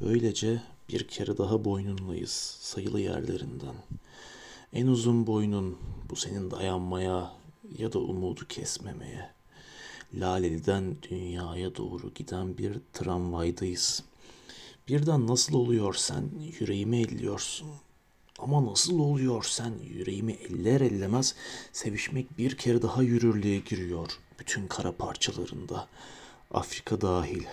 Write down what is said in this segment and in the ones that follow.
Böylece bir kere daha boynundayız sayılı yerlerinden. En uzun boynun bu senin dayanmaya ya da umudu kesmemeye. Laleli'den dünyaya doğru giden bir tramvaydayız. Birden nasıl oluyor sen yüreğimi elliyorsun. Ama nasıl oluyor sen yüreğimi eller ellemez sevişmek bir kere daha yürürlüğe giriyor bütün kara parçalarında. Afrika dahil.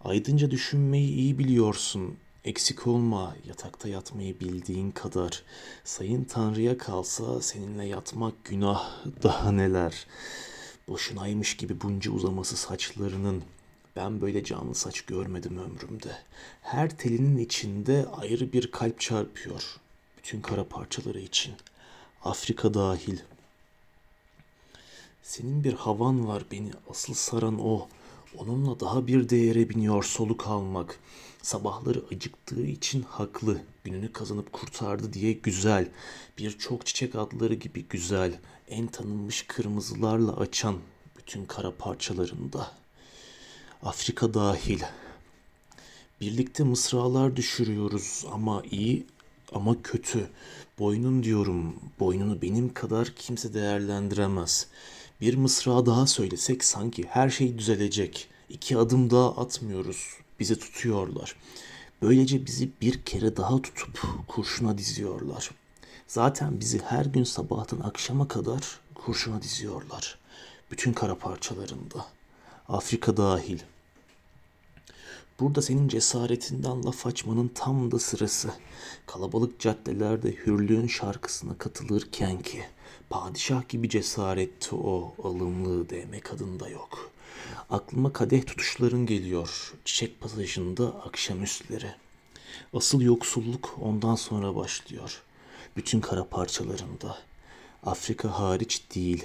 Aydınca düşünmeyi iyi biliyorsun. Eksik olma, yatakta yatmayı bildiğin kadar. Sayın Tanrı'ya kalsa seninle yatmak günah daha neler. Boşunaymış gibi bunca uzaması saçlarının. Ben böyle canlı saç görmedim ömrümde. Her telinin içinde ayrı bir kalp çarpıyor. Bütün kara parçaları için. Afrika dahil. Senin bir havan var beni asıl saran o. Onunla daha bir değere biniyor soluk almak. Sabahları acıktığı için haklı. Gününü kazanıp kurtardı diye güzel. Birçok çiçek adları gibi güzel. En tanınmış kırmızılarla açan bütün kara parçalarında. Afrika dahil. Birlikte mısralar düşürüyoruz ama iyi ama kötü. Boynun diyorum, boynunu benim kadar kimse değerlendiremez. Bir mısra daha söylesek sanki her şey düzelecek. İki adım daha atmıyoruz. Bizi tutuyorlar. Böylece bizi bir kere daha tutup kurşuna diziyorlar. Zaten bizi her gün sabahtan akşama kadar kurşuna diziyorlar. Bütün kara parçalarında. Afrika dahil. Burada senin cesaretinden laf açmanın tam da sırası. Kalabalık caddelerde hürlüğün şarkısına katılırken ki padişah gibi cesaretti o alımlı deme kadında yok. Aklıma kadeh tutuşların geliyor. Çiçek pasajında akşamüstleri. Asıl yoksulluk ondan sonra başlıyor. Bütün kara parçalarında. Afrika hariç değil.